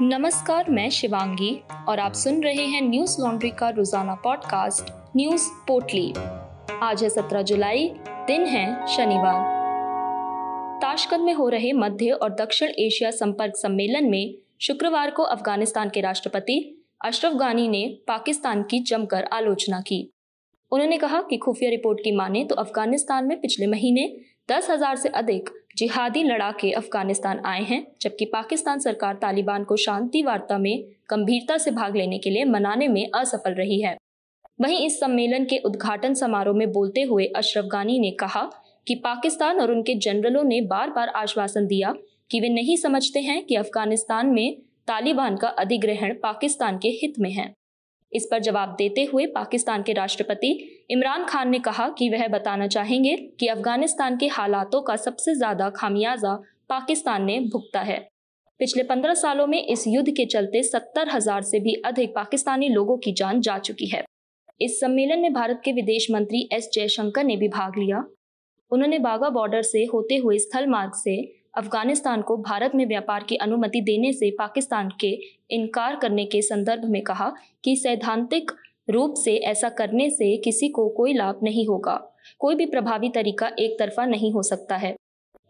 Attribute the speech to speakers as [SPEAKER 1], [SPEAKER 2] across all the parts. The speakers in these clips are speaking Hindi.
[SPEAKER 1] नमस्कार, मैं शिवांगी और आप सुन रहे हैं न्यूज़ लॉन्ड्री का रोज़ाना पॉडकास्ट न्यूज़ पोटली आज है 17 जुलाई, दिन है शनिवार। ताशकंद में हो रहे मध्य और दक्षिण एशिया संपर्क सम्मेलन में शुक्रवार को अफ़गानिस्तान के राष्ट्रपति अशरफ गानी ने पाकिस्तान की जमकर आलोचना की। उन्होंने कहा कि खुफिया रिपोर्ट की माने तो अफ़गानिस्तान में पिछले महीने दस हज़ार से अधिक जिहादी लड़ाके अफ़गानिस्तान आए हैं, जबकि पाकिस्तान सरकार तालिबान को शांति वार्ता में गंभीरता से भाग लेने के लिए मनाने में असफल रही है। वहीं इस सम्मेलन के उद्घाटन समारोह में बोलते हुए अशरफ गानी ने कहा कि पाकिस्तान और उनके जनरलों ने बार बार आश्वासन दिया कि वे नहीं समझते हैं कि अफ़गानिस्तान में तालिबान का अधिग्रहण पाकिस्तान के हित में है। इस पर जवाब देते हुए पाकिस्तान के राष्ट्रपति इमरान खान ने कहा कि वह बताना चाहेंगे कि अफ़गानिस्तान के हालातों का सबसे ज़्यादा खामियाजा पाकिस्तान ने भुगता है। पिछले पंद्रह सालों में इस युद्ध के चलते सत्तर हज़ार से भी अधिक पाकिस्तानी लोगों की जान जा चुकी है। इस सम्मेलन में भारत के विदेश मंत्री एस जयशंकर ने भी भाग लिया। उन्होंने बागा बॉर्डर से होते हुए स्थल मार्ग से अफ़गानिस्तान को भारत में व्यापार की अनुमति देने से पाकिस्तान के इनकार करने के संदर्भ में कहा कि सैद्धांतिक रूप से ऐसा करने से किसी को कोई लाभ नहीं होगा। कोई भी प्रभावी तरीका एक तरफा नहीं हो सकता है।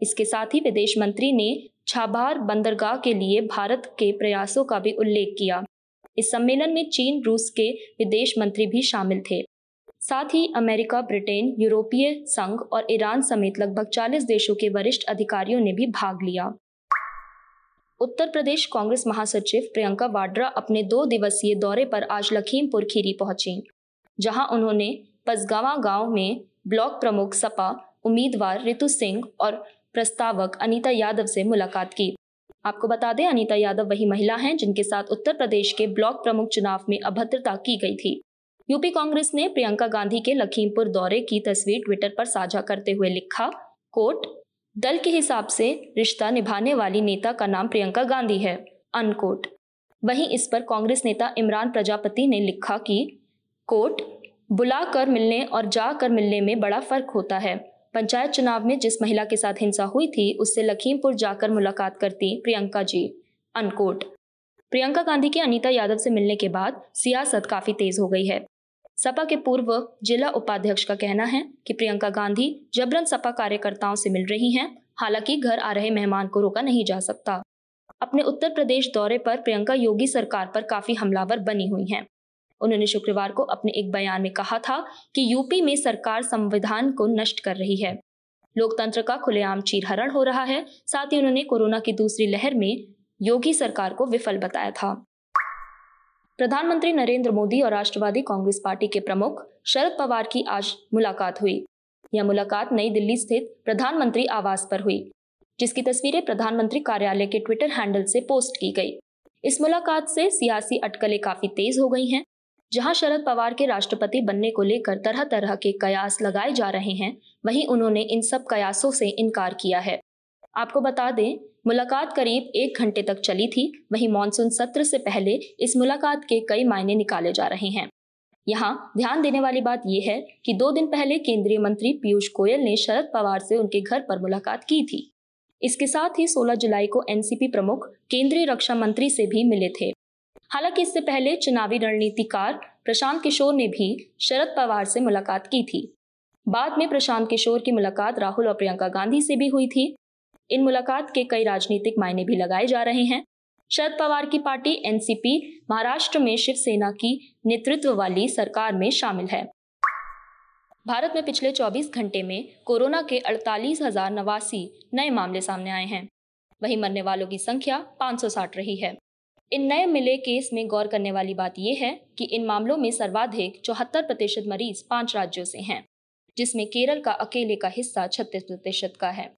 [SPEAKER 1] इसके साथ ही विदेश मंत्री ने छाबार बंदरगाह के लिए भारत के प्रयासों का भी उल्लेख किया। इस सम्मेलन में चीन, रूस के विदेश मंत्री भी शामिल थे। साथ ही अमेरिका, ब्रिटेन, यूरोपीय संघ और ईरान समेत लगभग 40 देशों के वरिष्ठ अधिकारियों ने भी भाग लिया। उत्तर प्रदेश कांग्रेस महासचिव प्रियंका वाड्रा अपने दो दिवसीय दौरे पर आज लखीमपुर खीरी पहुँची, जहाँ उन्होंने पसगावा गाँव में ब्लॉक प्रमुख सपा उम्मीदवार रितु सिंह और प्रस्तावक अनीता यादव से मुलाकात की। आपको बता दें, अनीता यादव वही महिला हैं जिनके साथ उत्तर प्रदेश के ब्लॉक प्रमुख चुनाव में अभद्रता की गई थी। यूपी कांग्रेस ने प्रियंका गांधी के लखीमपुर दौरे की तस्वीर ट्विटर पर साझा करते हुए लिखा कोट दल के हिसाब से रिश्ता निभाने वाली नेता का नाम प्रियंका गांधी है अनकोट वहीं इस पर कांग्रेस नेता इमरान प्रजापति ने लिखा कि कोट बुला कर मिलने और जा कर मिलने में बड़ा फ़र्क होता है। पंचायत चुनाव में जिस महिला के साथ हिंसा हुई थी, उससे लखीमपुर जाकर मुलाकात करती प्रियंका जी अनकोट प्रियंका गांधी के अनीता यादव से मिलने के बाद सियासत काफ़ी तेज हो गई है। सपा के पूर्व जिला उपाध्यक्ष का कहना है कि प्रियंका गांधी जबरन सपा कार्यकर्ताओं से मिल रही हैं, हालाँकि घर आ रहे मेहमान को रोका नहीं जा सकता। अपने उत्तर प्रदेश दौरे पर प्रियंका योगी सरकार पर काफ़ी हमलावर बनी हुई हैं। उन्होंने शुक्रवार को अपने एक बयान में कहा था कि यूपी में सरकार संविधान को नष्ट कर रही है। लोकतंत्र का खुलेआम चीरहरण हो रहा है, साथ ही उन्होंने कोरोना की दूसरी लहर में योगी सरकार को विफल बताया था। प्रधानमंत्री नरेंद्र मोदी और राष्ट्रवादी कांग्रेस पार्टी के प्रमुख शरद पवार की आज मुलाकात हुई। यह मुलाकात नई दिल्ली स्थित प्रधानमंत्री आवास पर हुई, जिसकी तस्वीरें प्रधानमंत्री कार्यालय के ट्विटर हैंडल से पोस्ट की गई। इस मुलाकात से सियासी अटकलें काफ़ी तेज हो गई हैं, जहाँ शरद पवार के राष्ट्रपति बनने को लेकर तरह तरह के कयास लगाए जा रहे हैं, वहीं उन्होंने इन सब कयासों से इनकार किया है। आपको बता दें मुलाकात करीब एक घंटे तक चली थी। वहीं मानसून सत्र से पहले इस मुलाकात के कई मायने निकाले जा रहे हैं। यहाँ ध्यान देने वाली बात यह है कि दो दिन पहले केंद्रीय मंत्री पीयूष गोयल ने शरद पवार से उनके घर पर मुलाकात की थी। इसके साथ ही 16 जुलाई को एनसीपी प्रमुख, केंद्रीय रक्षा मंत्री से भी मिले थे। हालाँकि इससे पहले चुनावी रणनीतिकार प्रशांत किशोर ने भी शरद पवार से मुलाकात की थी। बाद में प्रशांत किशोर की मुलाकात राहुल और प्रियंका गांधी से भी हुई थी। इन मुलाकात के कई राजनीतिक मायने भी लगाए जा रहे हैं। शरद पवार की पार्टी एनसीपी महाराष्ट्र में शिवसेना की नेतृत्व वाली सरकार में शामिल है। भारत में पिछले 24 घंटे में कोरोना के अड़तालीस हज़ार नवासी नए मामले सामने आए हैं। वहीं मरने वालों की संख्या 560 रही है। इन नए मिले केस में गौर करने वाली बात यह है कि इन मामलों में सर्वाधिक चौहत्तर प्रतिशत मरीज़ पाँच राज्यों से हैं, जिसमें केरल का अकेले का हिस्सा छत्तीस प्रतिशत का है।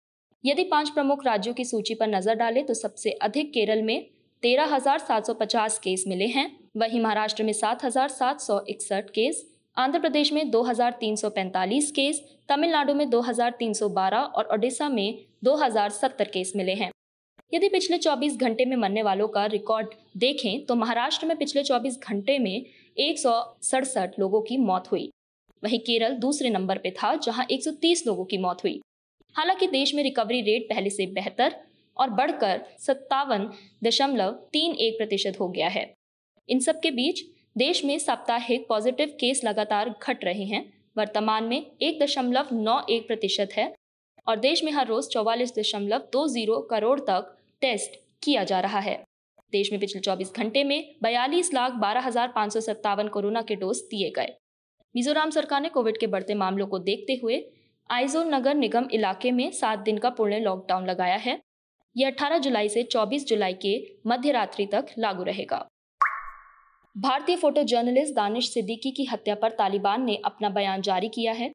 [SPEAKER 1] यदि पाँच प्रमुख राज्यों की सूची पर नज़र डालें तो सबसे अधिक केरल में तेरह हज़ार सात सौ पचास केस मिले हैं। वहीं महाराष्ट्र में सात हज़ार सात सौ इकसठ केस, आंध्र प्रदेश में दो हज़ार तीन सौ पैंतालीस केस, तमिलनाडु में दो हज़ार तीन सौ बारह और ओडिशा में दो हज़ार सत्तर केस मिले हैं। यदि पिछले 24 घंटे में मरने वालों का रिकॉर्ड देखें तो महाराष्ट्र में पिछले 24 घंटे में एक सौ सड़सठ लोगों की मौत हुई। वहीं केरल दूसरे नंबर पर था, जहाँ 130 लोगों की मौत हुई। हालाँकि देश में रिकवरी रेट पहले से बेहतर और बढ़कर सत्तावन दशमलव तीन एक प्रतिशत हो गया है। इन सब के बीच देश में साप्ताहिक पॉजिटिव केस लगातार घट रहे हैं। वर्तमान में एक दशमलव नौ एक प्रतिशत है और देश में हर रोज चौवालीस दशमलव दो ज़ीरो करोड़ तक टेस्ट किया जा रहा है। देश में पिछले 24 घंटे में बयालीस लाख बारह हज़ार पाँच सौ सत्तावन कोरोना के डोज दिए गए। मिजोरम सरकार ने कोविड के बढ़ते मामलों को देखते हुए आइजोल नगर निगम इलाके में सात दिन का पूर्ण लॉकडाउन लगाया है। यह 18 जुलाई से 24 जुलाई के मध्य रात्रि तक लागू रहेगा। भारतीय फ़ोटो जर्नलिस्ट दानिश सिद्दीकी की हत्या पर तालिबान ने अपना बयान जारी किया है।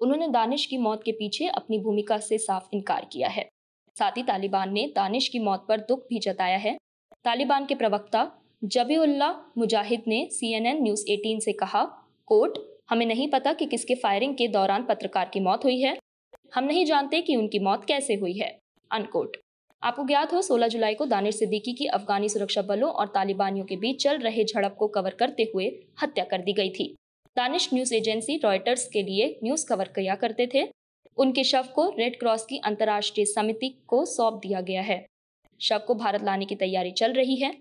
[SPEAKER 1] उन्होंने दानिश की मौत के पीछे अपनी भूमिका से साफ़ इनकार किया है। साथ ही तालिबान ने दानिश की मौत पर दुख भी जताया है। तालिबान के प्रवक्ता जबीउल्ला मुजाहिद ने सीएनएन न्यूज़ 18 से कहा, कोर्ट हमें नहीं पता कि किसके फायरिंग के दौरान पत्रकार की मौत हुई है। हम नहीं जानते कि उनकी मौत कैसे हुई है। अनकोट आपको ज्ञात हो 16 जुलाई को दानिश सिद्दीकी की अफगानी सुरक्षा बलों और तालिबानियों के बीच चल रहे झड़प को कवर करते हुए हत्या कर दी गई थी। दानिश न्यूज़ एजेंसी रॉयटर्स के लिए न्यूज़ कवर किया करते थे। उनके शव को रेड क्रॉस की अंतर्राष्ट्रीय समिति को सौंप दिया गया है। शव को भारत लाने की तैयारी चल रही है।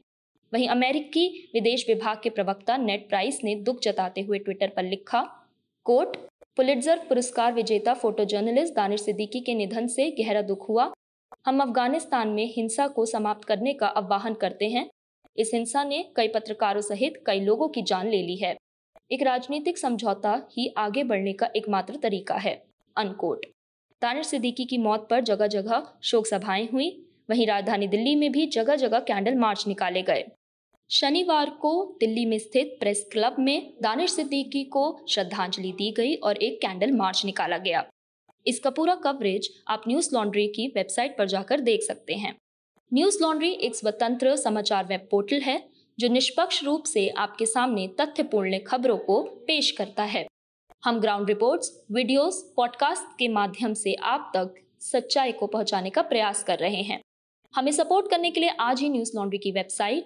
[SPEAKER 1] वहीं अमेरिकी विदेश विभाग के प्रवक्ता नेट प्राइस ने दुख जताते हुए ट्विटर पर लिखा कोट पुलिट्जर पुरस्कार विजेता फ़ोटो जर्नलिस्ट दानिश सिद्दीकी के निधन से गहरा दुख हुआ। हम अफ़गानिस्तान में हिंसा को समाप्त करने का आह्वान करते हैं। इस हिंसा ने कई पत्रकारों सहित कई लोगों की जान ले ली है। एक राजनीतिक समझौता ही आगे बढ़ने का एकमात्र तरीका है। अनकोट। दानिश सिद्दीकी की मौत पर जगह जगह शोक सभाएँ हुई। वहीं राजधानी दिल्ली में भी जगह जगह कैंडल मार्च निकाले गए। शनिवार को दिल्ली में स्थित प्रेस क्लब में दानिश सिद्दीकी को श्रद्धांजलि दी गई और एक कैंडल मार्च निकाला गया। इसका पूरा कवरेज आप न्यूज़ लॉन्ड्री की वेबसाइट पर जाकर देख सकते हैं। न्यूज़ लॉन्ड्री एक स्वतंत्र समाचार वेब पोर्टल है जो निष्पक्ष रूप से आपके सामने तथ्यपूर्ण खबरों को पेश करता है। हम ग्राउंड रिपोर्ट्स, वीडियोस, पॉडकास्ट के माध्यम से आप तक सच्चाई को पहुँचाने का प्रयास कर रहे हैं। हमें सपोर्ट करने के लिए आज ही न्यूज़ लॉन्ड्री की website